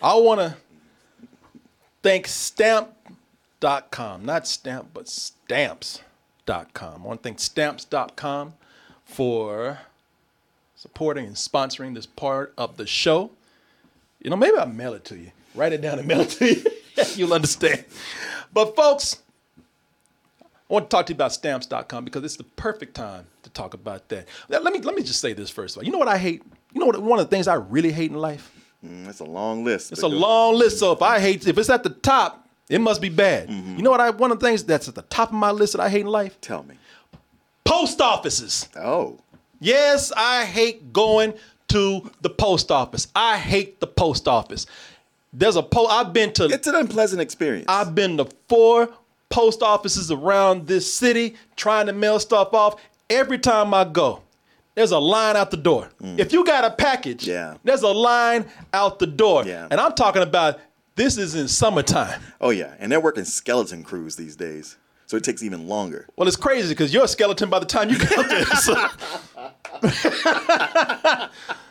I want to thank stamp.com, not stamp, but stamps.com. I want to thank stamps.com for supporting and sponsoring this part of the show. You know, maybe I'll mail it to you. Write it down and mail it to you. You'll understand. But, folks, I want to talk to you about stamps.com because it's the perfect time to talk about that. Let me let me just say this first of all. You know what I hate? You know what one of the things I really hate in life? Mm, that's a long list. It's a long list. So if I hate if it's at the top, it must be bad. You know what I one of the things that's at the top of my list that I hate in life? Tell me. Post offices. Oh, Yes, I hate going to the post office. I hate the post office. There's a po I've been to it's an unpleasant experience. I've been to four post offices around this city trying to mail stuff off. Every time I go, there's a line out the door. Mm. If you got a package, Yeah. there's a line out the door. Yeah. And I'm talking about this is in summertime. oh yeah, and they're working skeleton crews these days, so it takes even longer. Well, it's crazy because you're a skeleton by the time you get there. So.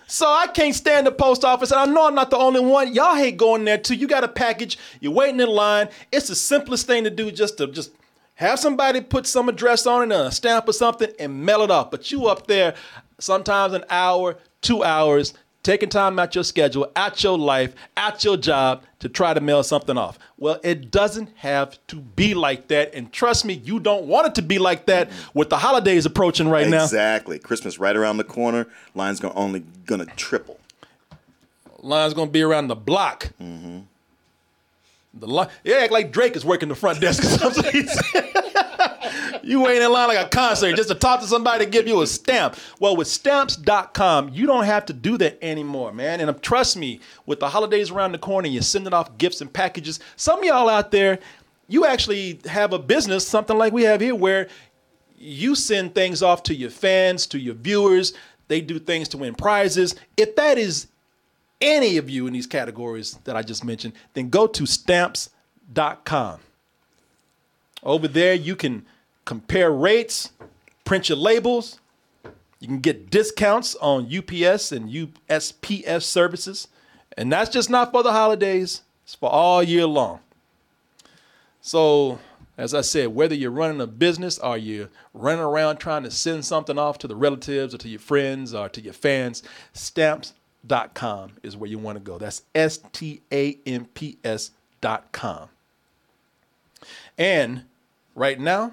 So I can't stand the post office, and I know I'm not the only one. Y'all hate going there too. You got a package, you're waiting in line. It's the simplest thing to do, just to just have somebody put some address on it, a stamp or something, and mail it off. But you up there, sometimes an hour, two hours, taking time out your schedule, out your life, out your job to try to mail something off. Well, it doesn't have to be like that, and trust me, you don't want it to be like that with the holidays approaching right now. Exactly. Christmas right around the corner. Lines going only gonna triple. line's gonna be around the block. Mm-hmm. The line, yeah, act like Drake is working the front desk. or something. you waiting in line like a concert just to talk to somebody to give you a stamp. Well, with stamps.com, you don't have to do that anymore, man. And uh, trust me, with the holidays around the corner, you're sending off gifts and packages. Some of y'all out there, you actually have a business, something like we have here, where you send things off to your fans, to your viewers. They do things to win prizes. If that is any of you in these categories that I just mentioned, then go to stamps.com. Over there, you can compare rates, print your labels. You can get discounts on UPS and USPS services. And that's just not for the holidays, it's for all year long. So, as I said, whether you're running a business or you're running around trying to send something off to the relatives or to your friends or to your fans, stamps.com is where you want to go. That's S T A M P S.com. And right now,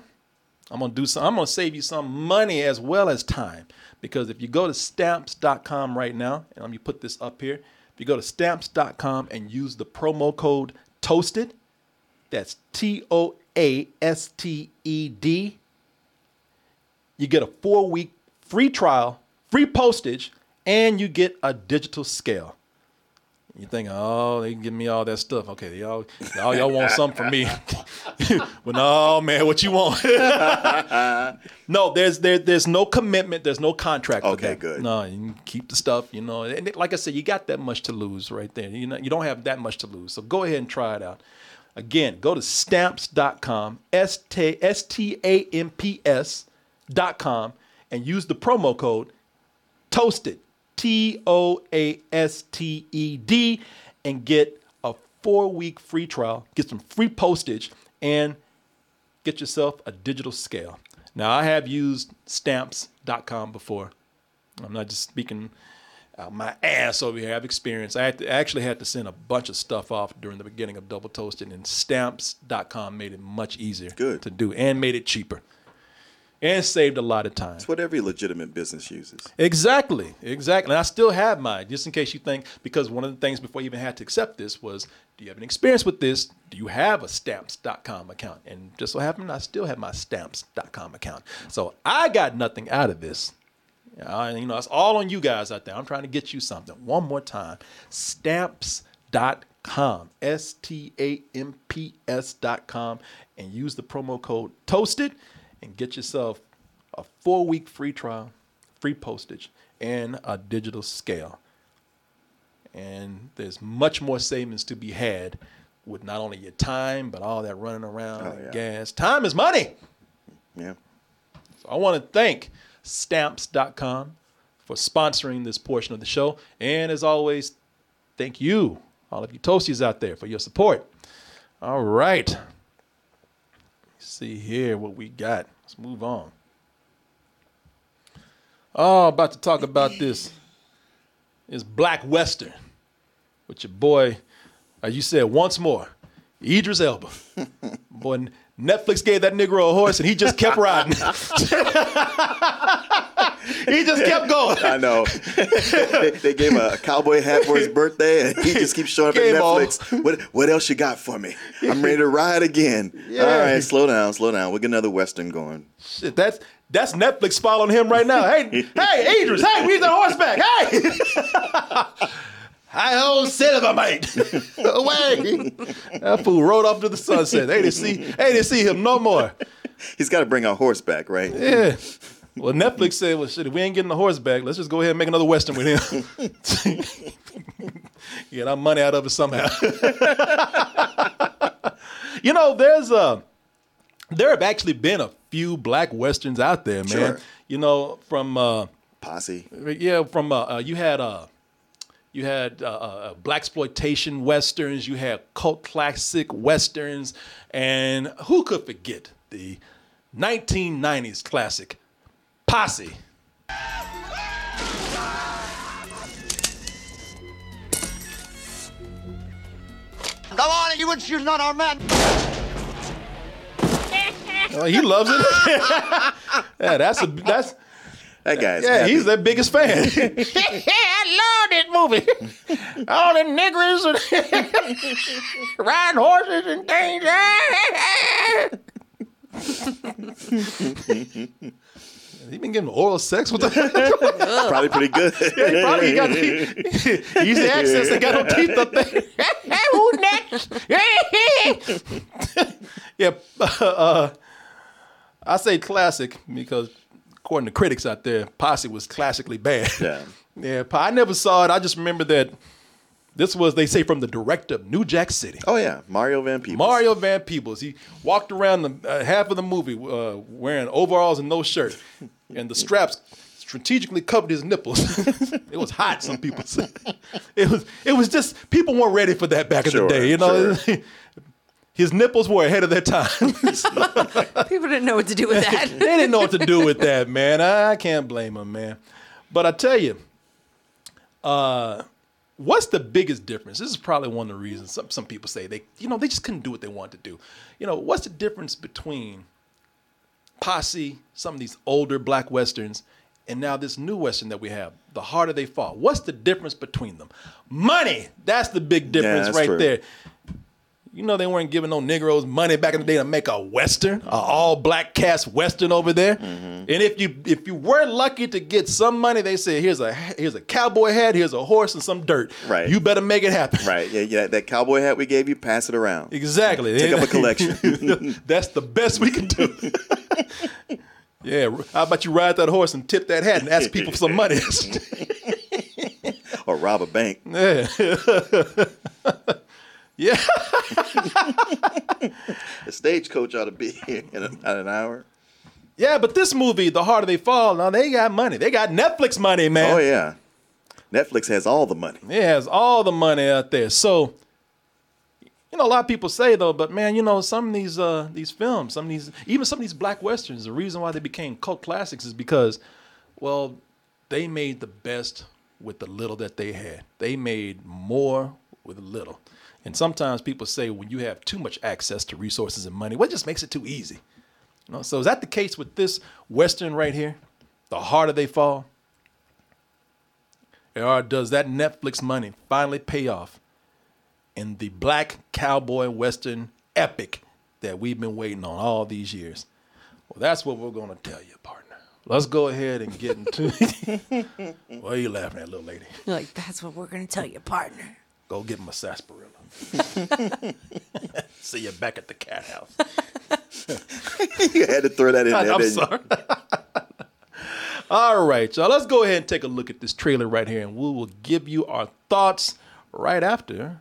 I'm gonna do some. I'm gonna save you some money as well as time because if you go to stamps.com right now, and let me put this up here. If you go to stamps.com and use the promo code Toasted, that's T O A S T E D. You get a four week free trial, free postage, and you get a digital scale. You think, oh, they give me all that stuff. Okay, y'all, y'all, y'all want something from me. but no, man, what you want? no, there's there, there's no commitment. There's no contract. Okay, for that. good. No, you can keep the stuff. You know, and like I said, you got that much to lose right there. You know, you don't have that much to lose. So go ahead and try it out. Again, go to stamps.com, S T S T A M P S dot com, and use the promo code Toasted, T O A S T E D, and get a four week free trial, get some free postage, and get yourself a digital scale. Now, I have used stamps.com before. I'm not just speaking out my ass over here. I have experience. I, had to, I actually had to send a bunch of stuff off during the beginning of Double Toasted, and stamps.com made it much easier Good. to do and made it cheaper and saved a lot of time. It's what every legitimate business uses. Exactly, exactly. And I still have mine, just in case you think, because one of the things before you even had to accept this was, do you have an experience with this? Do you have a stamps.com account? And just so happened, I still have my stamps.com account. So I got nothing out of this. Uh, you know, it's all on you guys out there. I'm trying to get you something. One more time stamps.com, S T A M P S.com, and use the promo code TOASTED and get yourself a four week free trial, free postage, and a digital scale. And there's much more savings to be had with not only your time, but all that running around, Oh, yeah. gas. Time is money. Yeah. So I want to thank stamps.com for sponsoring this portion of the show. And as always, thank you, All of you Toasties out there for your support. All right. Let's see here what we got. Let's move on. Oh, about to talk about this. Is Black Western with your boy, as you said once more, Idris Elba. boy, Netflix gave that Negro a horse and he just kept riding. he just kept going. I know. they, they gave him a cowboy hat for his birthday, and he just keeps showing up at Netflix. What What else you got for me? I'm ready to ride again. All right, slow down, slow down. We'll get another western going. Shit, that's that's Netflix following him right now. Hey, hey, Idris, hey, we need the horseback. Hey. I own cinema, mate. Away. That fool rode off to the sunset. They didn't see, they didn't see him no more. He's got to bring a horse back, right? Yeah. Well, Netflix said, well, shit, if we ain't getting the horse back, let's just go ahead and make another Western with him. Get our money out of it somehow. you know, there's a, there have actually been a few black Westerns out there, man. Sure. You know, from, uh, Posse. yeah, from, uh, uh, you had, uh, you had uh, uh, black exploitation westerns. You had cult classic westerns, and who could forget the 1990s classic Posse? Come on, you wouldn't shoot not our man. Oh, he loves it. yeah, that's a that's That guy's yeah. happy. He's their biggest fan. I love this movie. All the niggers and riding horses and things. He been getting oral sex with the probably pretty good. he probably got easy access. They got no teeth up there. Who next? Yeah, uh, I say classic because according to critics out there, Posse was classically bad. Yeah. yeah. I never saw it. I just remember that this was they say from the director of New Jack City. Oh yeah, Mario Van Peebles. Mario Van Peebles. He walked around the uh, half of the movie uh, wearing overalls and no shirt, and the straps strategically covered his nipples. it was hot. Some people say it was. It was just people weren't ready for that back in Sure, the day. You know, his nipples were ahead of their time. People didn't know what to do with that. they didn't know what to do with that, man. I can't blame them, man. But I tell you, uh, what's the biggest difference? This is probably one of the reasons some some people say they, you know, they just couldn't do what they wanted to do. You know, what's the difference between Posse, some of these older black westerns, and now this new western that we have, The Harder They Fall? What's the difference between them? Money. That's the big difference that's right true. there. You know they weren't giving no Negroes money back in the day to make a western, a all black cast western over there. Mm-hmm. And if you if you were lucky to get some money, they said here's a here's a cowboy hat, here's a horse and some dirt. Right. You better make it happen. Right. Yeah, yeah. That cowboy hat we gave you, pass it around. Exactly. Take up a collection. That's the best we can do. yeah. How about you ride that horse and tip that hat and ask people for some money? or rob a bank. yeah. yeah. The stagecoach ought to be here in about an hour. Yeah, but this movie, The Harder They Fall, now they got money. They got Netflix money, man. Oh yeah. Netflix has all the money. It has all the money out there. So, you know, a lot of people say though, but man, you know, some of these uh these films, some of these even some of these black westerns, the reason why they became cult classics is because, well, they made the best with the little that they had. They made more with little. And sometimes people say when you have too much access to resources and money, well, just makes it too easy. You know, so is that the case with this western right here? The harder they fall, or does that Netflix money finally pay off in the black cowboy western epic that we've been waiting on all these years? Well, that's what we're going to tell you, partner. Let's go ahead and get into it. Why are you laughing at, little lady? You're like, that's what we're gonna tell you, partner. Go get my sarsaparilla. See you back at the cat house. you had to throw that in there. I'm didn't you? sorry. All right, y'all. Let's go ahead and take a look at this trailer right here, and we will give you our thoughts right after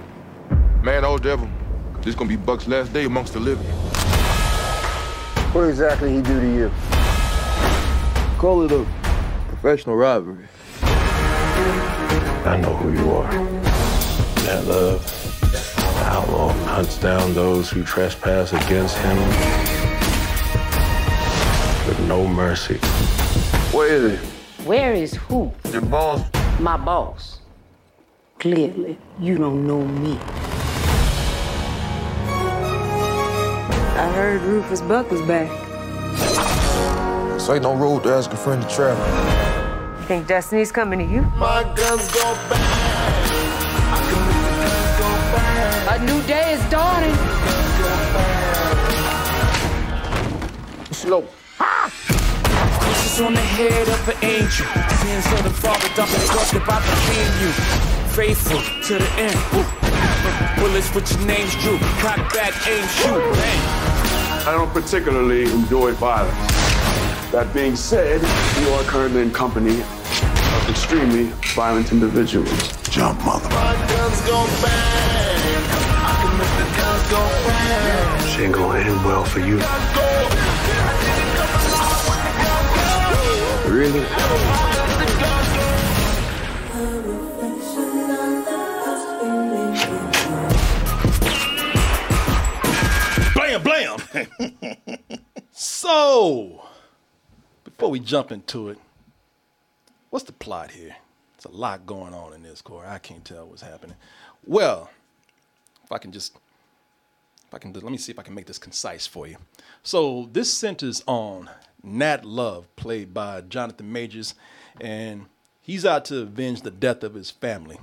Man, old devil, this gonna be Buck's last day amongst the living. What exactly he do to you? Call it a professional robbery. I know who you are. Nat Love. The outlaw hunts down those who trespass against him with no mercy. Where is he? Where is who? Your boss. My boss. Clearly, you don't know me. I heard Rufus Buck was back. This ain't no road to ask a friend to travel. You think Destiny's coming to you? My guns go bang. A new day is dawning. Slow. Kisses on the head of an angel. Sins of the father, dumping corrupted by the king you. Faithful to the end. Ooh. Bullets with your names drew. Cock back, aim, shoot. Bang. I don't particularly enjoy violence. That being said, you are currently in company of extremely violent individuals. Jump, mother. My guns go bang. I can make the guns go bang. She ain't gonna end well for you. Really? So, before we jump into it, what's the plot here? There's a lot going on in this, Corey. I can't tell what's happening. Well, if I can just, if I can, let me see if I can make this concise for you. So, this centers on Nat Love, played by Jonathan Majors, and he's out to avenge the death of his family,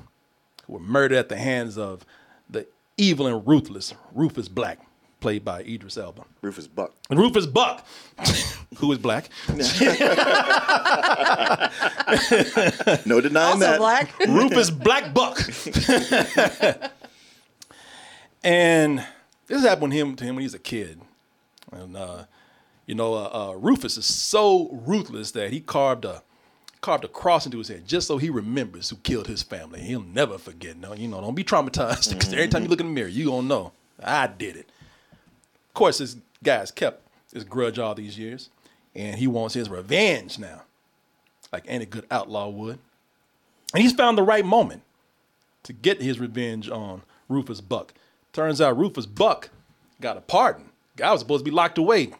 who were murdered at the hands of the evil and ruthless Rufus Black, played by Idris Elba. Rufus Buck. And Rufus Buck, who is black. No denying Also that. black. Rufus Black Buck. and this happened to him to him when he was a kid. And uh, you know, uh, uh, Rufus is so ruthless that he carved a carved a cross into his head just so he remembers who killed his family. He'll never forget. No, you know, don't be traumatized because every time you look in the mirror, you gonna know I did it. Course, this guy's kept his grudge all these years, and he wants his revenge now, like any good outlaw would. And he's found the right moment to get his revenge on Rufus Buck. Turns out Rufus Buck got a pardon. Guy was supposed to be locked away.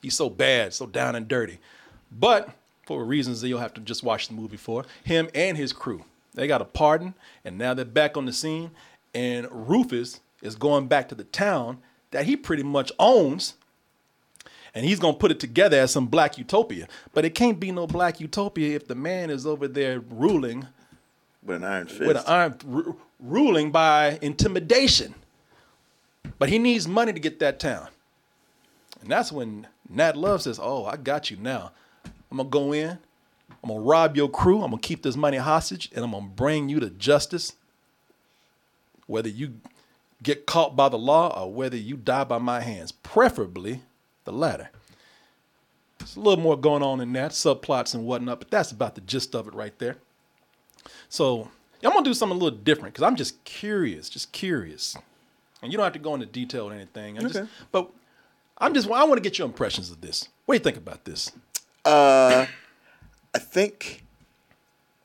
He's so bad, so down and dirty. But for reasons that you'll have to just watch the movie for, him and his crew, they got a pardon, and now they're back on the scene. And Rufus is going back to the town that he pretty much owns and he's gonna put it together as some black utopia. But it can't be no black utopia if the man is over there ruling With an iron fist. with an iron ru- ruling by intimidation. But he needs money to get that town, and that's when Nat Love says, "Oh, I got you now. I'm gonna go in. I'm gonna rob your crew. I'm gonna keep this money hostage, and I'm gonna bring you to justice. Whether you get caught by the law or whether you die by my hands, preferably the latter." There's a little more going on in that, subplots and whatnot, but that's about the gist of it right there. So I'm gonna do something a little different because I'm just curious, just curious, and you don't have to go into detail or anything. I'm just, Okay. but I'm just I want to get your impressions of this. What do you think about this? Uh, I think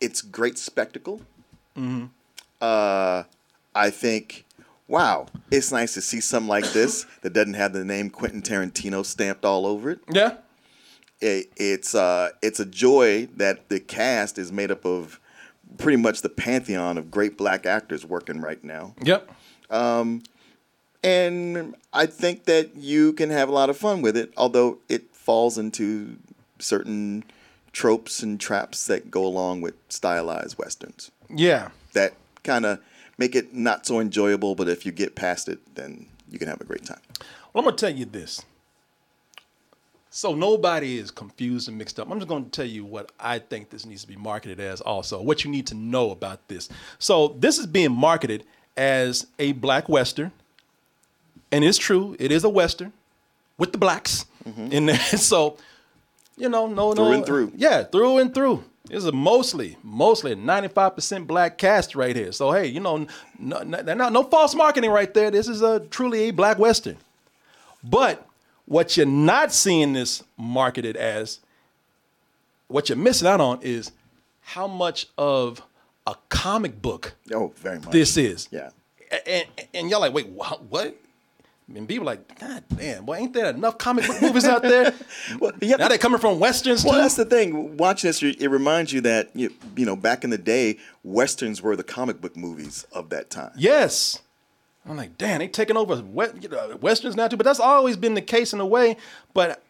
it's great spectacle. Mm-hmm. Uh, I think, wow, it's nice to see something like this that doesn't have the name Quentin Tarantino stamped all over it. Yeah. It, it's uh, it's a joy that the cast is made up of pretty much the pantheon of great black actors working right now. Yep. Um, and I think that you can have a lot of fun with it, although it falls into certain tropes and traps that go along with stylized westerns. Yeah. That kind of make it not so enjoyable, but if you get past it, then you can have a great time. Well, I'm gonna tell you this. So nobody is confused and mixed up. I'm just going to tell you what I think this needs to be marketed as. Also, what you need to know about this. So this is being marketed as a black western, and it's true. It is a western with the blacks mm-hmm. in there. So You know, no, Through no, and through. Yeah, through and through. This is a mostly, mostly 95% black cast right here. So hey, you know, no, no, no, false marketing right there. This is a truly a black western. But what you're not seeing this marketed as, what you're missing out on is how much of a comic book Oh, very much. this is. Yeah. A- And, and y'all like, wait, what? And people like, God damn, boy, ain't there enough comic book movies out there? well, yeah, now they're coming from westerns too. Well, too. that's the thing. Watching this, it reminds you that you, you know back in the day, westerns were the comic book movies of that time. Yes. I'm like, damn, they taking over we- you know, westerns now too. But that's always been the case in a way. But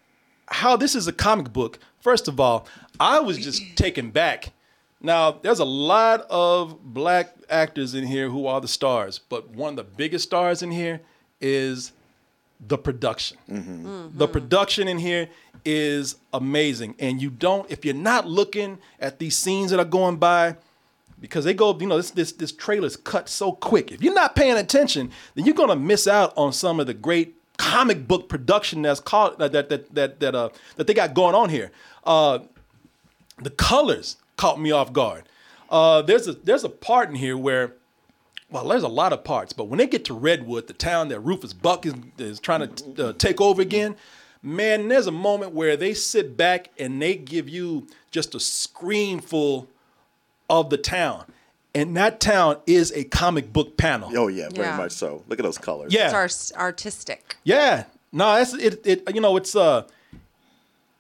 how this is a comic book, first of all, I was just taken back. Now, there's a lot of black actors in here who are the stars, but one of the biggest stars in here is the production. The production in here is amazing. And you don't, if you're not looking at these scenes that are going by, because they go, you know, this this this trailer's cut so quick. If you're not paying attention, then you're gonna miss out on some of the great comic book production that's called that that that that that, uh, that they got going on here. Uh, the colors caught me off guard. Uh, there's a there's a part in here where, well, there's a lot of parts, but when they get to Redwood, the town that Rufus Buck is, is trying to uh, take over again, man, there's a moment where they sit back and they give you just a screen full of the town, and that town is a comic book panel. Oh yeah, very Yeah. much so. Look at those colors. Yeah. It's art- artistic. Yeah. No, that's it, it you know, it's uh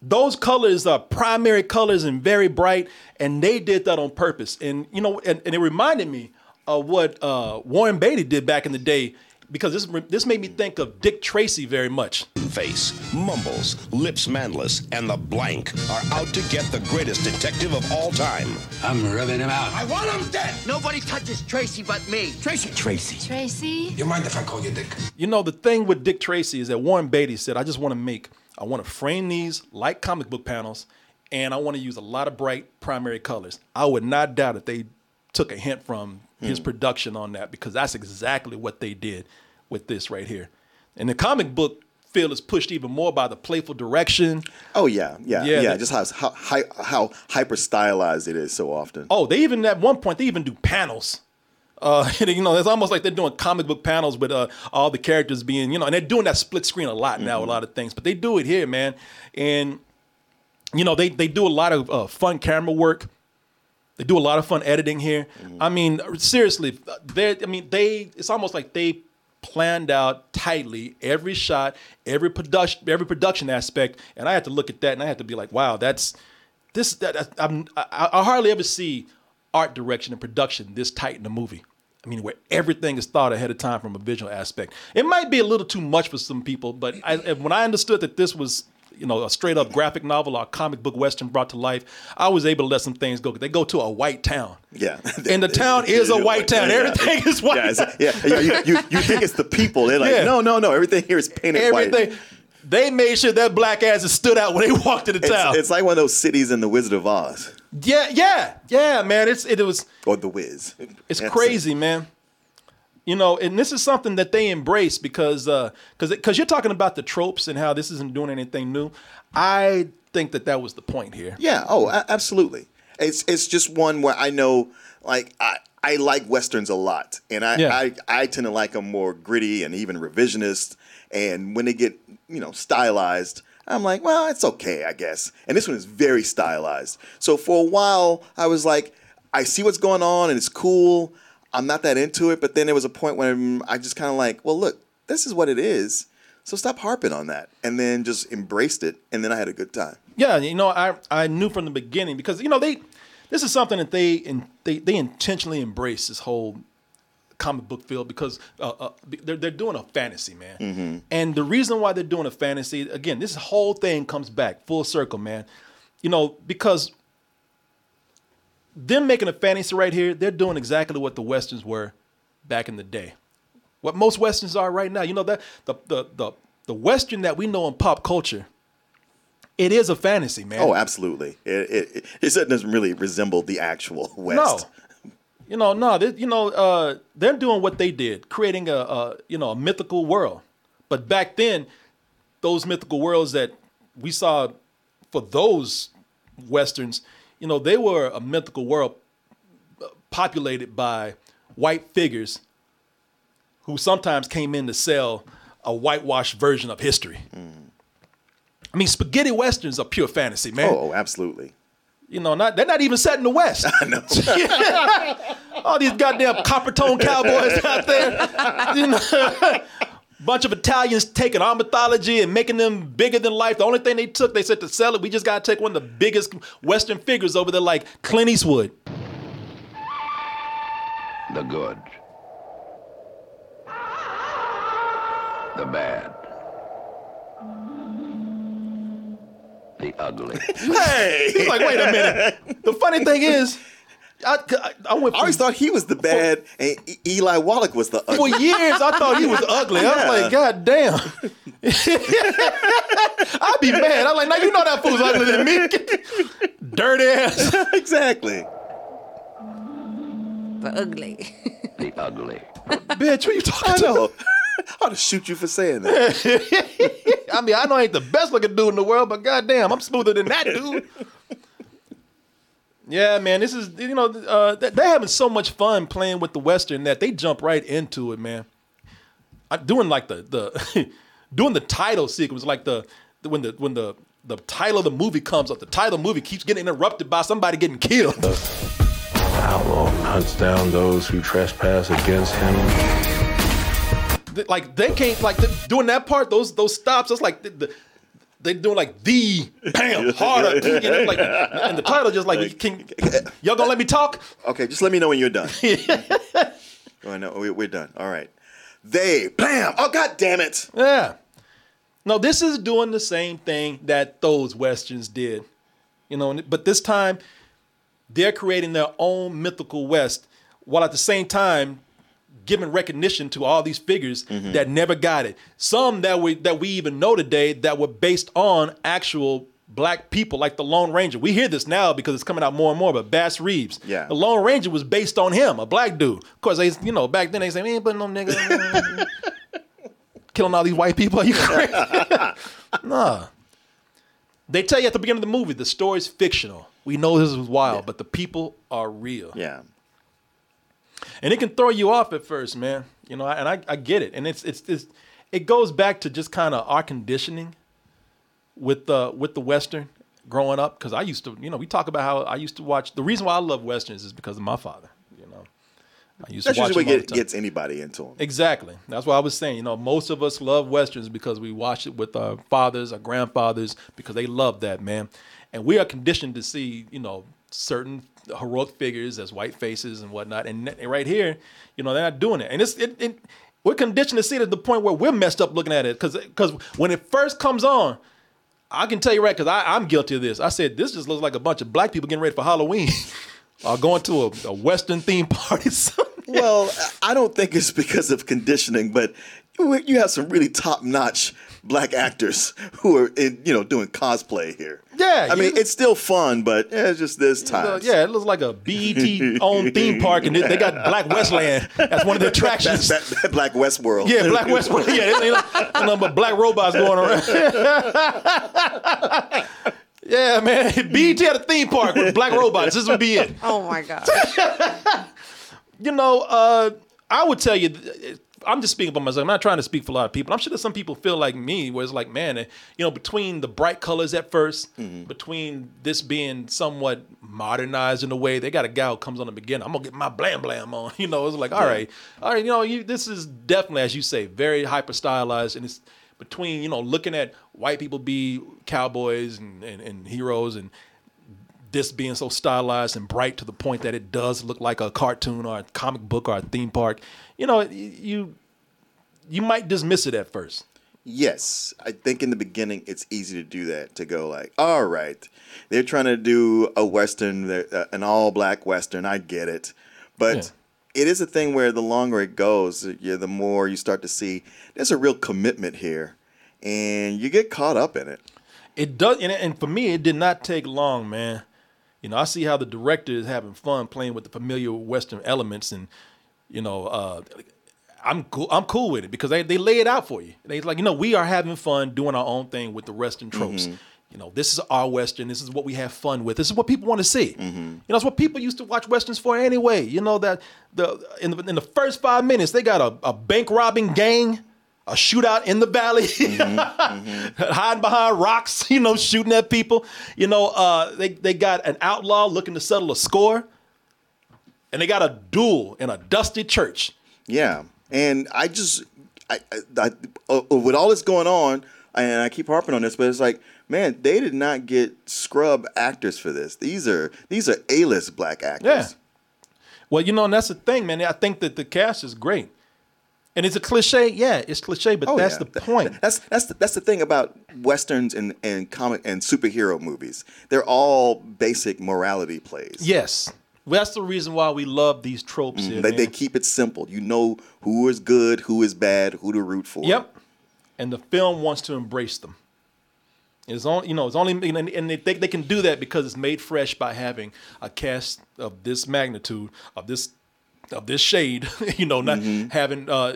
those colors are primary colors and very bright, and they did that on purpose. And you know, and, and it reminded me of what uh, Warren Beatty did back in the day, because this this made me think of Dick Tracy very much. Face, Mumbles, Lips Manlis, and The Blank are out to get the greatest detective of all time. I'm rubbing him out. I want him dead. Nobody touches Tracy but me. Tracy. Tracy. Tracy. You mind if I call you Dick? You know, the thing with Dick Tracy is that Warren Beatty said, I just want to make, I want to frame these like comic book panels, and I want to use a lot of bright primary colors. I would not doubt that they took a hint from his Hmm. production on that because that's exactly what they did with this right here. And the comic book feel is pushed even more by the playful direction. Oh yeah, yeah, Yeah, yeah. just how how how, hyper stylized it is so often. Oh, they even at one point they even do panels. Uh, you know, it's almost like they're doing comic book panels with uh, all the characters being, you know, and they're doing that split screen a lot now, a lot of things. But they do it here, man, and you know they they do a lot of uh, fun camera work. They do a lot of fun editing here. Mm-hmm. I mean, seriously, they I mean they. It's almost like they planned out tightly every shot, every production, every production aspect, and I had to look at that and I had to be like, wow, that's this. That I'm, I, I hardly ever see art direction and production this tight in a movie. I mean, where everything is thought ahead of time from a visual aspect. It might be a little too much for some people, but I, when I understood that this was, you know, a straight up graphic novel or a comic book western brought to life, I was able to let some things go. They go to a white town. Yeah, And the town is a white town. Yeah. Everything is white. Yeah, yeah, you, you, you think it's the people? They're like, Yeah. no, no, no. Everything here is painted white. Everything. They made sure that black asses stood out when they walked into town. It's, it's like one of those cities in the Wizard of Oz yeah, yeah, yeah, man. It's it was or the Wiz. It's That's crazy, man. You know, and this is something that they embrace because uh because because you're talking about the tropes and how this isn't doing anything new. I think that that was the point here. Yeah. Oh, absolutely. It's it's just one where I know, like I I like westerns a lot, and I Yeah. I, I tend to like them more gritty and even revisionist. And when they get you know stylized, I'm like, well, it's okay, I guess. And this one is very stylized. So for a while, I was like, I see what's going on, and it's cool. I'm not that into it, but then there was a point when I just kind of like, well, look, this is what it is. So stop harping on that, and then just embraced it, and then I had a good time. Yeah, you know, I I knew from the beginning because you know they this is something that they in, they they intentionally embrace this whole comic book field because uh, uh, they're they're doing a fantasy, man. Mm-hmm. And the reason why they're doing a fantasy, again, this whole thing comes back full circle, man. You know, because them making a fantasy right here, they're doing exactly what the westerns were back in the day. What most westerns are right now. You know that the the the the western that we know in pop culture, it is a fantasy, man. Oh, absolutely. It, it, it, it doesn't really resemble the actual West. No. You know, no, they, you know, uh, they're doing what they did, creating a, a, you know, a mythical world. But back then, those mythical worlds that we saw for those westerns, you know, they were a mythical world uh, populated by white figures who sometimes came in to sell a whitewashed version of history. I mean, spaghetti westerns are pure fantasy, man. Oh, absolutely. You know, not they're not even set in the West. I know. All these goddamn copper tone cowboys out there. You know, bunch of Italians taking our mythology and making them bigger than life. The only thing they took, they said to sell it, we just gotta take one of the biggest Western figures over there, like Clint Eastwood. The good. The bad. The ugly. Hey, he's like, wait a minute. The funny thing is, I, I, I went. I always thought he was the bad, and Eli Wallach was the ugly. For years, I thought he was ugly. I was like, God damn. I'd be mad. I'm like, now you know that fool's uglier than me. Dirty ass. exactly. The ugly. The ugly. Bitch, what you talking I to? know. I'll just shoot you for saying that. I mean, I know I ain't the best looking dude in the world, but goddamn, I'm smoother than that dude. Yeah, man, this is you know uh, they- they're having so much fun playing with the western that they jump right into it, man. I'm doing like the the doing the title sequence, like the, the when the when the the title of the movie comes up, the title of the movie keeps getting interrupted by somebody getting killed. The Outlaw hunts down those who trespass against him. Like they can't like the, doing that part. Those those stops. It's like the, the, they doing like the bam harder. you know, like, and the title just like can y'all gonna let me talk? Okay, just let me know when you're done. oh, no, we- we're done. All right. They, bam! Oh, god damn it! Yeah. No, this is doing the same thing that those westerns did. You know, but this time they're creating their own mythical west while at the same time giving recognition to all these figures mm-hmm. that never got it. Some that we that we even know today that were based on actual black people like the Lone Ranger. We hear this now because it's coming out more and more, but Bass Reeves. Yeah. The Lone Ranger was based on him, a black dude. Of course, they you know, back then they say, we ain't putting no nigga killing all these white people. Are you crazy? nah. They tell you at the beginning of the movie the story's fictional. We know this is wild, but the people are real. Yeah. And it can throw you off at first, man. You know, and I, I get it. And it's it's, it goes back to just kind of our conditioning with the with the western growing up because I used to, you know, we talk about how I used to watch. The reason why I love westerns is because of my father. You know, I used That's to watch usually what get, gets anybody into them. Exactly. That's why I was saying, you know, most of us love westerns because we watched it with our fathers, our grandfathers, because they love that, man. And we are conditioned to see, you know, certain heroic figures as white faces and whatnot. And n- right here, you know, they're not doing it. And it's it, it we're conditioned to see it at the point where we're messed up looking at it. Cause because when it first comes on, I can tell you right, because I'm guilty of this. I said this just looks like a bunch of black people getting ready for Halloween. or going to a, a Western themed party. well, I don't think it's because of conditioning, but you you have some really top notch black actors who are in, you know doing cosplay here. Yeah, I mean it's still fun, but eh, it's just this time. Uh, yeah, it looks like a BET owned theme park, and they, they got Black Westland as one of the attractions. That, that Black Westworld. Yeah, Black Westworld. Yeah, they ain't no- nothing but black robots going around. yeah, man. BET at a theme park with black robots. This would be it. Oh my god. You know, uh, I would tell you, I'm just speaking for myself. I'm not trying to speak for a lot of people. I'm sure that some people feel like me, where it's like, man, you know, between the bright colors at 1st mm-hmm. between this being somewhat modernized in a way, they got a guy who comes on the beginning. I'm gonna get my blam blam on. You know, it's like, all Yeah. right, all right. You know, you, this is definitely, as you say, very hyper stylized, and it's between you know looking at white people be cowboys and, and, and heroes and this being so stylized and bright to the point that it does look like a cartoon or a comic book or a theme park, you know, you you might dismiss it at first. Yes, I think in the beginning it's easy to do that. To go like, all right, they're trying to do a western, uh, an all black western. I get it, but it is a thing where the longer it goes, yeah, the more you start to see there's a real commitment here, and you get caught up in it. It does, and, and for me, it did not take long, man. You know, I see how the director is having fun playing with the familiar Western elements, and you know, uh, I'm cool. I'm cool with it because they, they lay it out for you. They like, you know, we are having fun doing our own thing with the Western tropes. You know, this is our western. This is what we have fun with. This is what people want to see. You know, it's what people used to watch westerns for anyway. You know that the in the, in the first five minutes they got a, a bank robbing gang, a shootout in the valley, hiding behind rocks. You know, shooting at people. You know, uh, they they got an outlaw looking to settle a score, and they got a duel in a dusty church. Yeah, and I just, I, I, I uh, with all this going on, and I keep harping on this, but it's like, man, they did not get scrub actors for this. These are these are A list black actors. Yeah. Well, you know, and that's the thing, man. I think that the cast is great. And it's a cliche, yeah, it's cliche, but Oh, that's yeah. the point. That's that's the, that's the thing about westerns and, and comic and superhero movies. They're all basic morality plays. Yes. That's the reason why we love these tropes here. Mm, They, they man. keep it simple. You know who is good, who is bad, who to root for. Yep. And the film wants to embrace them. It's only, you know, it's only, and and they think they can do that because it's made fresh by having a cast of this magnitude, of this, of this shade. You know, not Mm-hmm. having uh,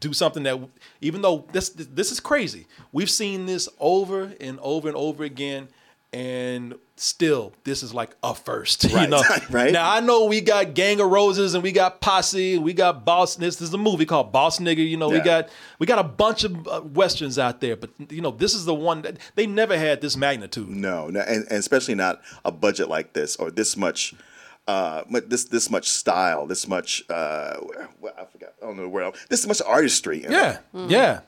do something that, even though this this is crazy, we've seen this over and over and over again, and still, this is like a first. You Right, know, right. Now I know we got Gang of Roses and we got Posse, and we got Boss. This is a movie called Boss Nigga. You know, we got we got a bunch of uh, westerns out there, but you know, this is the one that they never had this magnitude. No, no and, and especially not a budget like this or this much. Uh, this this much style, this much uh, well, I forgot. I don't know where. else. This much artistry. in it. Yeah, yeah.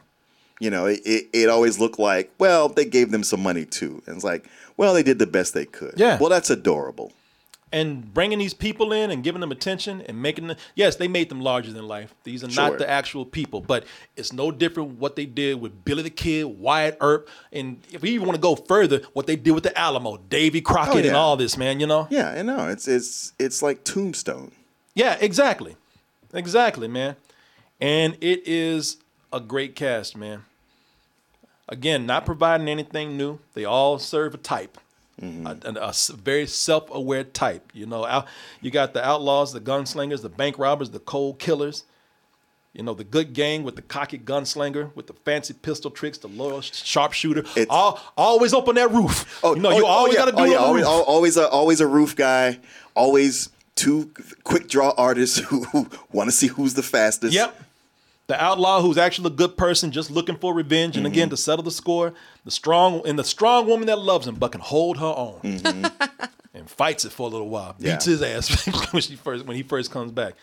You know, it, it, it always looked like, well, they gave them some money too, and it's like, well, they did the best they could. Yeah. Well, that's adorable. And bringing these people in and giving them attention and making them, yes, they made them larger than life. These are Sure. not the actual people, but it's no different what they did with Billy the Kid, Wyatt Earp, and if we even want to go further, what they did with the Alamo, Davy Crockett, Oh, and all this, man. You know? Yeah, I know. It's it's it's like Tombstone. Yeah, exactly. Exactly, man. And it is a great cast, man. Again, not providing anything new. They all serve a type. Mm-hmm. A, a- a very self-aware type. You know, out, you got the outlaws, the gunslingers, the bank robbers, the cold killers. You know, the good gang with the cocky gunslinger, with the fancy pistol tricks, the loyal sh- sharpshooter. All, always open that roof. Oh, you know, you oh, oh always yeah. got to do oh, it yeah. on Always, roof. always a always a roof guy. Always two quick draw artists who, who want to see who's the fastest. Yep. The outlaw who's actually a good person, just looking for revenge, and Mm-hmm. again to settle the score. The strong and the strong woman that loves him, but can hold her own and fights it for a little while. Mm-hmm. Yeah. Beats his ass when she first when he first comes back.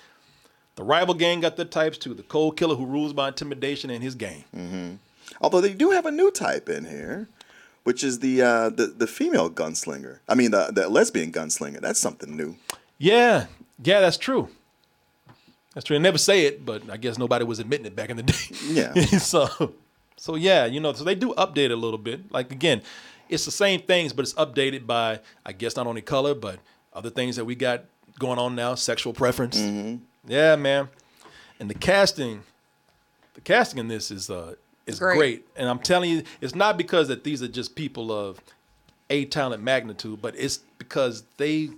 The rival gang got their types too. The cold killer who rules by intimidation and his gang. hmm Although they do have a new type in here, which is the uh, the the female gunslinger. I mean the the lesbian gunslinger. That's something new. Yeah, yeah, that's true. That's true. They never say it, but I guess nobody was admitting it back in the day. Yeah. so, so yeah, you know, so they do update it a little bit. Like again, it's the same things, but it's updated by I guess not only color, but other things that we got going on now, sexual preference. Yeah, man. And the casting, the casting in this is uh is Great. great. And I'm telling you, it's not because that these are just people of a talent magnitude, but it's because they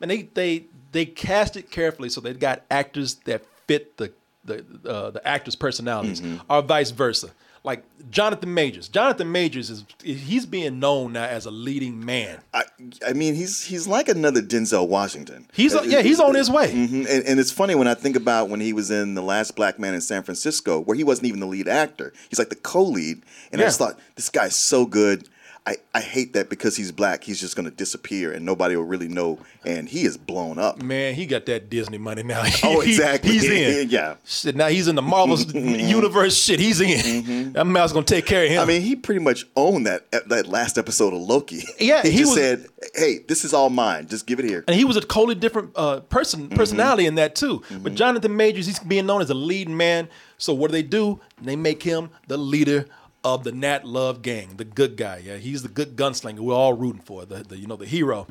and they they they cast it carefully so they've got actors that fit the the uh, the actors' personalities, or vice versa. Like Jonathan Majors. Jonathan Majors is he's being known now as a leading man. I I mean he's he's like another Denzel Washington. He's yeah, he's on his way. hmm And, and it's funny when I think about when he was in the last Black Man in San Francisco, where he wasn't even the lead actor. He's like the co-lead, and I Yeah. just thought this guy's so good. I, I hate that because he's black, he's just going to disappear and nobody will really know. And he is blown up. Man, he got that Disney money now. Oh, He- exactly. he's in. yeah. Shit, now he's in the Marvel's universe. Shit, he's in. That man's gonna take care of him. I mean, he pretty much owned that that last episode of Loki. Yeah, he, he just was- said, "Hey, this is all mine. Just give it here." and he was a totally different uh, person Mm-hmm. personality in that too. But Jonathan Majors, he's being known as a lead man. So what do they do? They make him the leader of the Nat Love gang, the good guy. Yeah, he's the good gunslinger. We're all rooting for the, the you know the hero.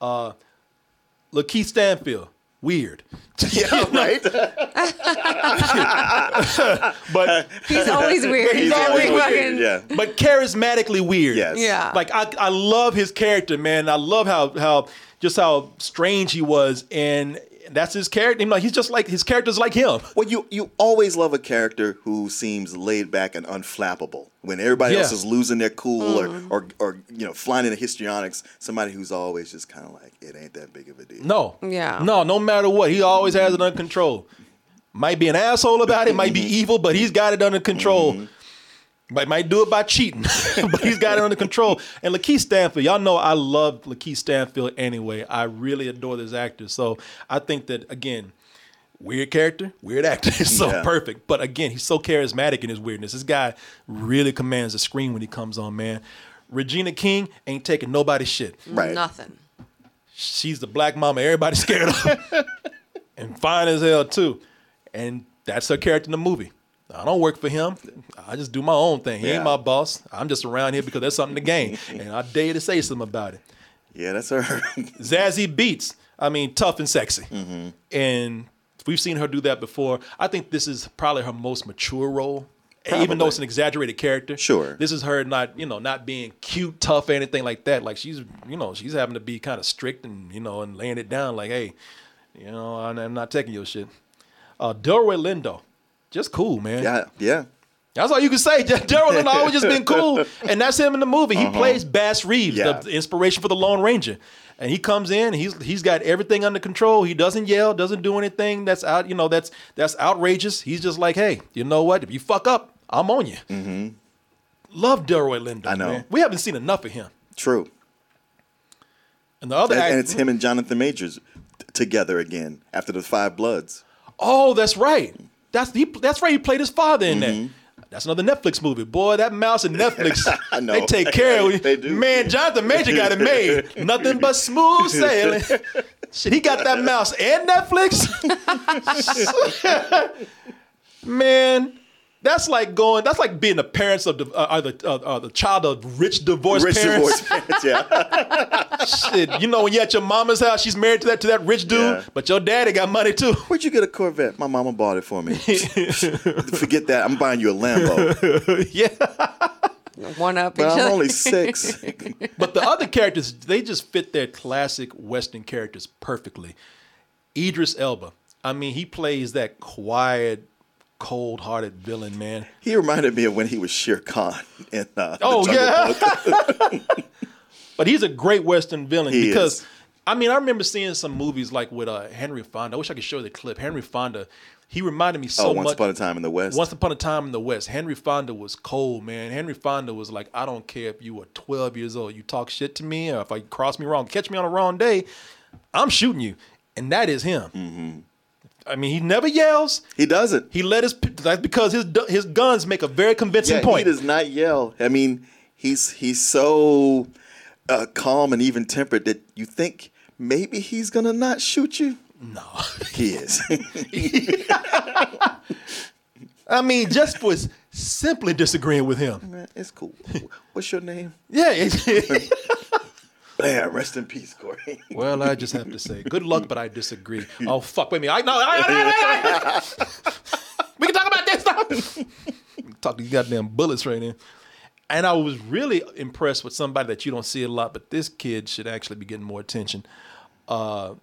Uh, LaKeith Stanfield, weird. Yeah, right. but He's always weird. He's He's always every weird. fucking- Yeah. but charismatically weird. Yes. Yeah. Like I, I love his character, man. I love how how just how strange he was, and That's his character. You know, he's just like his character's like him. Well, you you always love a character who seems laid back and unflappable. When everybody else is losing their cool Mhm. or, or or you know flying into histrionics, somebody who's always just kind of like it ain't that big of a deal. No. Yeah. No, no matter what, he always has it under control. Might be an asshole about it, might be evil, but he's got it under control. Might might do it by cheating, but he's got it under control. And LaKeith Stanfield, y'all know I love LaKeith Stanfield anyway. I really adore this actor. So I think that again, weird character, weird actor. It's so Yeah. perfect. But again, he's so charismatic in his weirdness. This guy really commands the screen when he comes on, man. Regina King ain't taking nobody's shit. Right. Nothing. She's the black mama everybody's scared of. and fine as hell too. And that's her character in the movie. I don't work for him. I just do my own thing. He Yeah. ain't my boss. I'm just around here because there's something to gain. And I dare you to say something about it. Yeah, that's her. Zazie Beetz. I mean, tough and sexy. And we've seen her do that before. I think this is probably her most mature role. Even though it's an exaggerated character. Sure. This is her not, you know, not being cute, tough, or anything like that. Like she's, you know, she's having to be kind of strict and, you know, and laying it down like, hey, you know, I'm I'm not taking your shit. Uh Delroy Lindo. Just cool, man. Yeah, yeah. That's all you can say. Delroy Lindo always just been cool, and that's him in the movie. He Uh-huh. plays Bass Reeves, Yeah. the, the inspiration for the Lone Ranger, and he comes in. He's he's got everything under control. He doesn't yell, doesn't do anything that's out. You know, that's that's outrageous. He's just like, hey, you know what? If you fuck up, I'm on you. Mm-hmm. Love Delroy Lindo. I know. man. We haven't seen enough of him. True. And the other and, act- and it's him and Jonathan Majors together again after the Five Bloods. Oh, that's right. That's he, that's right. He played his father in Mm-hmm. that. That's another Netflix movie. Boy, that mouse and Netflix, I know. they take care of you. They do. Man, Jonathan Major got it made. Nothing but smooth sailing. Shit, he got that mouse and Netflix. Man, that's like going. That's like being the parents of the uh, the, uh, uh, the child of rich divorced Rich parents. divorced parents, yeah. Shit, you know when you at your mama's house, she's married to that to that rich dude, Yeah. but your daddy got money too. Where'd you get a Corvette? My mama bought it for me. Forget that. I'm buying you a Lambo. yeah. One up But each I'm other. only six. But the other characters, they just fit their classic Western characters perfectly. Idris Elba. I mean, he plays that quiet, cold-hearted villain, man. He reminded me of when he was Shere Khan in uh, Oh, yeah. But he's a great Western villain He because is. I mean, I remember seeing some movies like with uh, Henry Fonda. I wish I could show the clip. Henry Fonda, he reminded me so oh, Once much. Upon a Time in the West. Once Upon a Time in the West, Henry Fonda was cold, man. Henry Fonda was like, I don't care if you were 12 years old, you talk shit to me, or if I cross me wrong, catch me on a wrong day, I'm shooting you. And that is him. Mm-hmm. I mean, he never yells. He doesn't. He let his that's because his his guns make a very convincing yeah, point. He does not yell. I mean, he's he's so uh, calm and even tempered that you think maybe he's gonna not shoot you. No, he is. I mean, just for simply disagreeing with him. Man, it's cool. What's your name? Yeah. Bam. Rest in peace, Korey. well, I just have to say, good luck, but I disagree. Oh fuck with me. I no. I, I- I- we can talk about this stuff. talk these goddamn bullets right now. And I was really impressed with somebody that you don't see a lot, but this kid should actually be getting more attention. Uh,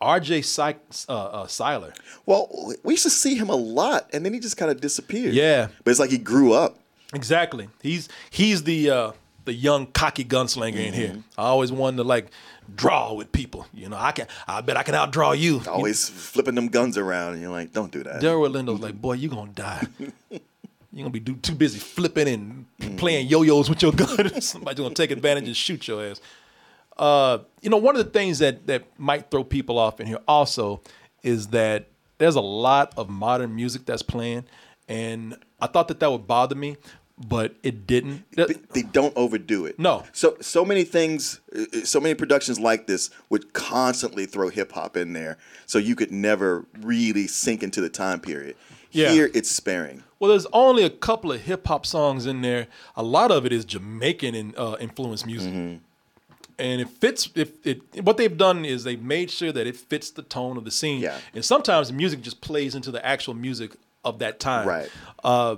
R.J. Sy- uh, uh, Cyler. Well, we used to see him a lot, and then he just kind of disappeared. Yeah. But it's like he grew up. Exactly. He's he's the uh, the young cocky gunslinger in here. I always wanted to like draw with people. You know, I can. I bet I can outdraw you. Always flipping them guns around, and you're like, don't do that. Delroy Lindo's like, boy, you're gonna die. You're gonna be do, too busy flipping and playing yo-yos with your gun. Somebody's gonna take advantage and shoot your ass. Uh, you know, one of the things that that might throw people off in here also is that there's a lot of modern music that's playing, and I thought that that would bother me, but it didn't. They, they don't overdo it. No. So so many things, uh, so many productions like this would constantly throw hip hop in there, so you could never really sink into the time period. Yeah. Here it's sparing. Well, there's only a couple of hip hop songs in there. A lot of it is Jamaican in, uh, influenced music, Mm-hmm. and it fits. If it, what they've done is they've made sure that it fits the tone of the scene. Yeah. And sometimes the music just plays into the actual music of that time. Right. Uh,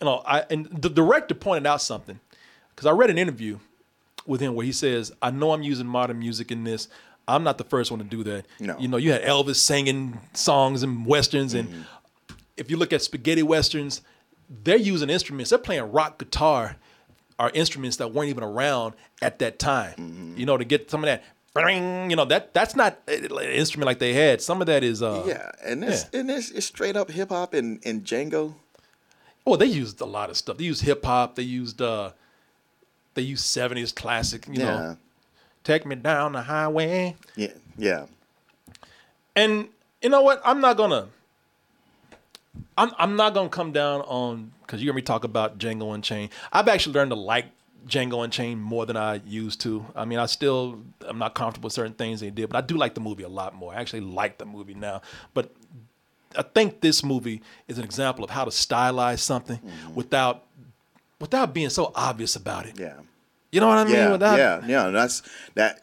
you know, I and the director pointed out something because I read an interview with him where he says, "I know I'm using modern music in this. I'm not the first one to do that. No. You know, you had Elvis singing songs and westerns, and Mm-hmm. if you look at spaghetti westerns, they're using instruments. They're playing rock guitar, are instruments that weren't even around at that time. Mm-hmm. You know, to get some of that. bring, You know that that's not an instrument like they had. Some of that is uh yeah, and it's and it's, it's straight up hip hop and, and Django. Well, they used a lot of stuff. They used hip hop. They used uh, they used seventies classic. You Yeah. know, take me down the highway. Yeah, yeah. And you know what? I'm not gonna. I'm I'm not gonna come down on because you hear me talk about Django Unchained. I've actually learned to like Django Unchained more than I used to. I mean, I still I'm not comfortable with certain things they did, but I do like the movie a lot more. I actually like the movie now, but I think this movie is an example of how to stylize something mm-hmm. without without being so obvious about it. Yeah. You know what I mean? Yeah, Without- yeah, yeah. That's that.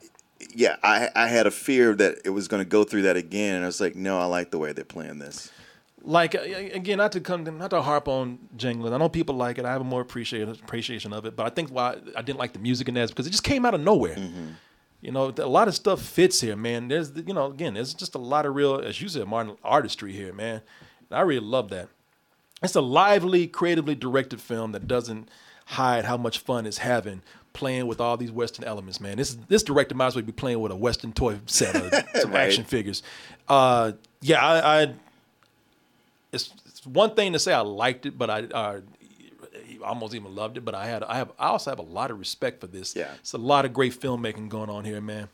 Yeah, I I had a fear that it was going to go through that again, and I was like, no, I like the way they're playing this. like again, not to come, not to harp on Django. I know people like it. I have a more appreciation appreciation of it, but I think why I didn't like the music in that is because it just came out of nowhere. Mm-hmm. You know, a lot of stuff fits here, man. There's, you know, again, there's just a lot of real, as you said, Martin, artistry here, man. And I really love that. It's a lively, creatively directed film that doesn't hide how much fun it's having playing with all these Western elements, man. This this director might as well be playing with a Western toy set of some Right. action figures. Uh, yeah, I, I it's, it's one thing to say I liked it, but I uh, almost even loved it. But I had I have I also have a lot of respect for this. Yeah. it's a lot of great filmmaking going on here, man.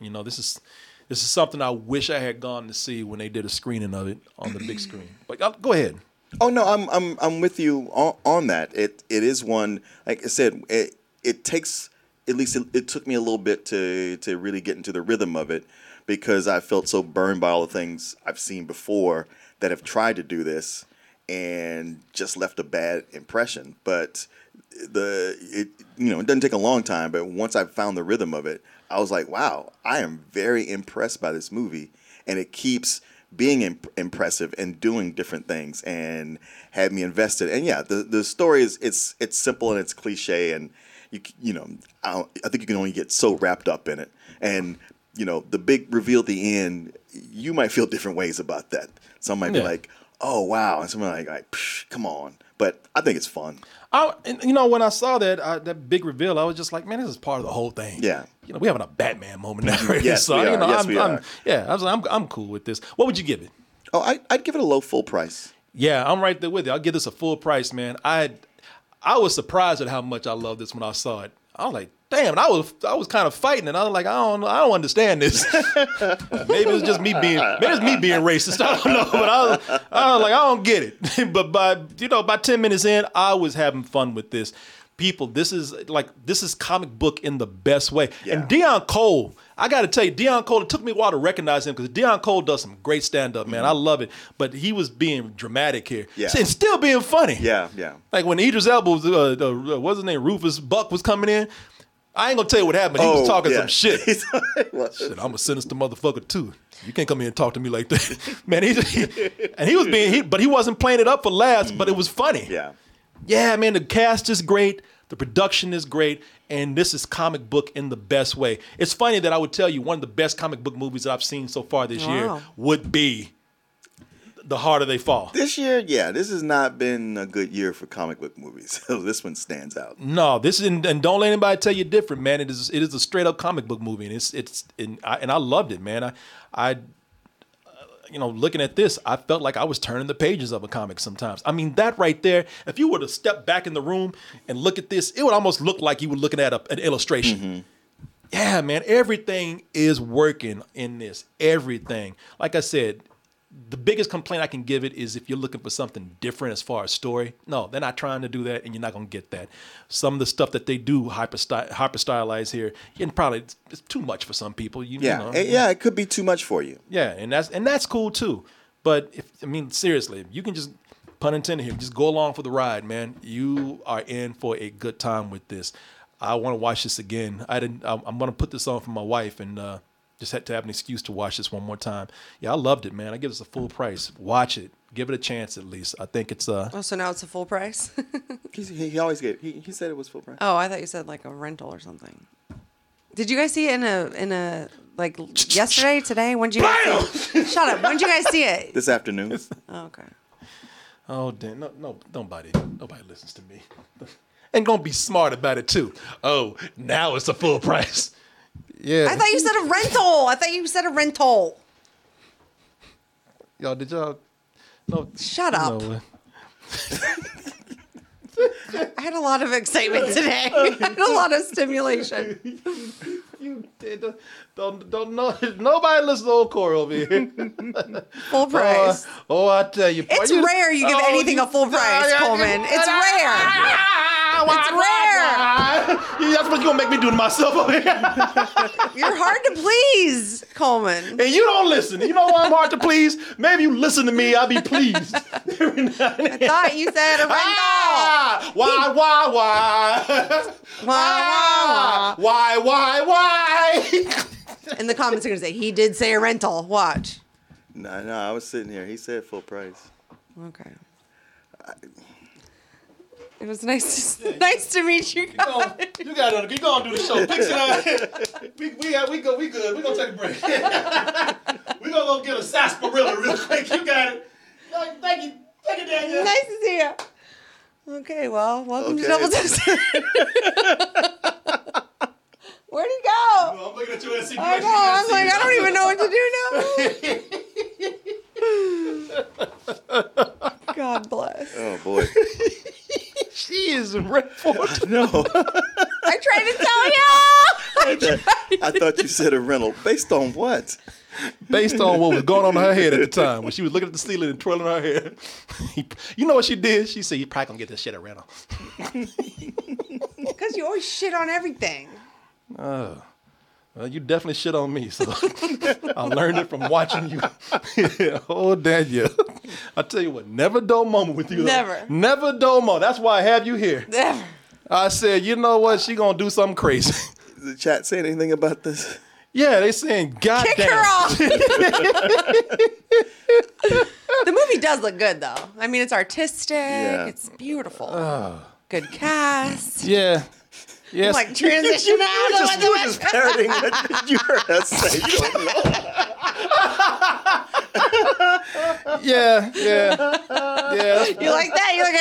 You know, this is this is something I wish I had gone to see when they did a screening of it on the big screen. But uh, go ahead. Oh no, I'm I'm I'm with you on, on that. It it is one like I said. It it takes at least it, it took me a little bit to to really get into the rhythm of it because I felt so burned by all the things I've seen before that have tried to do this and just left a bad impression. But the it you know it doesn't take a long time, but once I found the rhythm of it, I was like, wow, I am very impressed by this movie, and it keeps being imp- impressive and doing different things and had me invested. And yeah, the the story is it's it's simple and it's cliche and you you know I, I think you can only get so wrapped up in it and you know the big reveal at the end you might feel different ways about that some might be like oh wow and someone like, like Psh, come on but i think it's fun I, and, you know, when I saw that uh, that big reveal, I was just like, man, this is part of the whole thing. Yeah. You know, we're having a Batman moment now. Right? Yes, so, we you are. know, Yes, I'm, we I'm- yeah, I was like, I'm, I'm cool with this. What would you give it? oh I, i'd give it a low full price Yeah, I'm right there with you. I'll give this a full price, man. I I was surprised at how much I love this when I saw it. I was like, damn, I was I was kind of fighting and I was like, I don't I don't understand this. maybe it's just me being maybe it's me being racist. I don't know. But I was, I was like, I don't get it. but by you know, by 10 minutes in, I was having fun with this. People, this is like this is comic book in the best way. And Deon Cole, I got to tell you, Deon Cole. It took me a while to recognize him because Deon Cole does some great stand up, man. I love it. But he was being dramatic here, Yeah. and still being funny. yeah yeah Like when Idris Elba, was, uh, uh, what's his name, Rufus Buck was coming in. I ain't gonna tell you what happened. He was Oh, talking yeah. some shit. shit, I'm a sinister motherfucker too. You can't come here and talk to me like that, man. He, he- and he was being, he, but he wasn't playing it up for laughs. But it was funny. yeah Yeah, man, the cast is great, the production is great, and this is comic book in the best way. It's funny that I would tell you one of the best comic book movies that I've seen so far this year would be The Harder They Fall. this year yeah this has not been a good year for comic book movies so this one stands out No, this is and don't let anybody tell you different, man. It is it is a straight up comic book movie, and it's it's and I, and I loved it, man. I I you know looking at this, I felt like I was turning the pages of a comic sometimes. I mean that right there. If you were to step back in the room and look at this, it would almost look like you were looking at a, an illustration. Mm-hmm. Yeah, man, everything is working in this. Everything. Like I said, the biggest complaint I can give it is if you're looking for something different as far as story. No, they're not trying to do that, and you're not gonna get that. Some of the stuff that they do hyper hyper stylize here, and probably it's, too much for some people. You, you yeah know, eh, yeah it could be too much for you yeah, and that's and that's cool too. But if I mean seriously, you can just pun intended here, just go along for the ride, man. You are in for a good time with this. I want to watch this again. I didn't. I'm, I'm gonna put this on for my wife and uh, just had to have an excuse to watch this one more time. Yeah, I loved it, man. I give this a full price. Watch it. Give it a chance at least. I think it's uh Oh, so now it's a full price? He, he always gave he, he said it was full price oh, I thought you said like a rental or something. Did you guys see it in a in a Like yesterday, today? When did you guys see it? Shut up. When did you guys see it? This afternoon. Oh, okay. Oh damn! No, no, nobody, nobody listens to me. And gonna be smart about it too. Oh, now it's a full price. Yeah. I thought you said a rental. I thought you said a rental. y'all did y'all. No. Shut up. No. I had a lot of excitement today. I had a lot of stimulation. you did. Don't don't know. Nobody listens to old Korey over here. Full oh, uh, price. Oh, oh, I tell you, It's you- rare you give oh, anything you- a full price, Coleman. It's rare. It's rare. Yeah, That's what you gonna make me do to myself over here. You're hard to please, Coleman. And you don't listen. You know why I'm hard to please? Maybe you listen to me, I'll be pleased. I thought you said a rental. Ah, why, why, why? Why, why, why, why? why, why? And the comments are gonna say he did say a rental. Watch. No, no, I was sitting here. He said full price. Okay. It was nice. To, nice to meet you. Guys. You got to you gonna do the show. Fix it up. We we uh, we go we good. We gonna take a break. we gonna go get a sarsaparilla real quick. You got it. Thank you, thank you, Daniel. Nice to see you. Okay, well, welcome to Double Dose. Where'd he go? I'm looking at you and see. I know. I'm like, I don't even know what to do now. God bless. Oh boy. she is red for. No. I tried to tell you. I thought- I thought you said a rental. Based on what? Based on what was going on in her head at the time when she was looking at the ceiling and twirling her hair. you know what she did? She said, "You probably gonna get this shit at rental." Because you always shit on everything. Oh. Well, you definitely shit on me, so I learned it from watching you. oh, Daniel. I tell you what, never dull moment with you. though. Never. Never dull moment. That's why I have you here. Never. I said, you know what? She gonna do something crazy. Did the chat saying anything about this? Yeah, they saying, God Kick damn. her off. the movie does look good, though. I mean, it's artistic. Yeah. It's beautiful. Ah. Good cast. Yeah. Yes. Like transition out. You were just, of you were the- just parroting what you heard us say. You don't know. Yeah, yeah, yeah. You like that? You like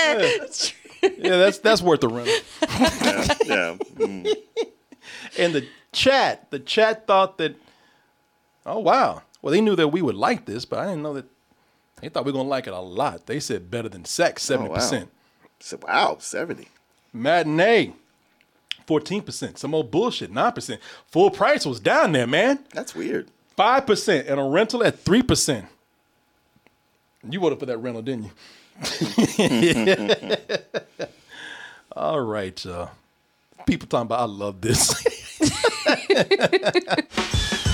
it? yeah, that's that's worth the rental. Yeah. mm. And the chat, the chat thought that, oh wow, well they knew that we would like this, but I didn't know that they thought we are gonna like it a lot. They said better than sex, Oh, seventy percent. So, wow, 70. Matinee, fourteen percent. Some old bullshit, nine percent. Full price was down there, man. That's weird. Five percent, and a rental at three percent. You voted for that rental, didn't you? All right, uh, people talking about I love this.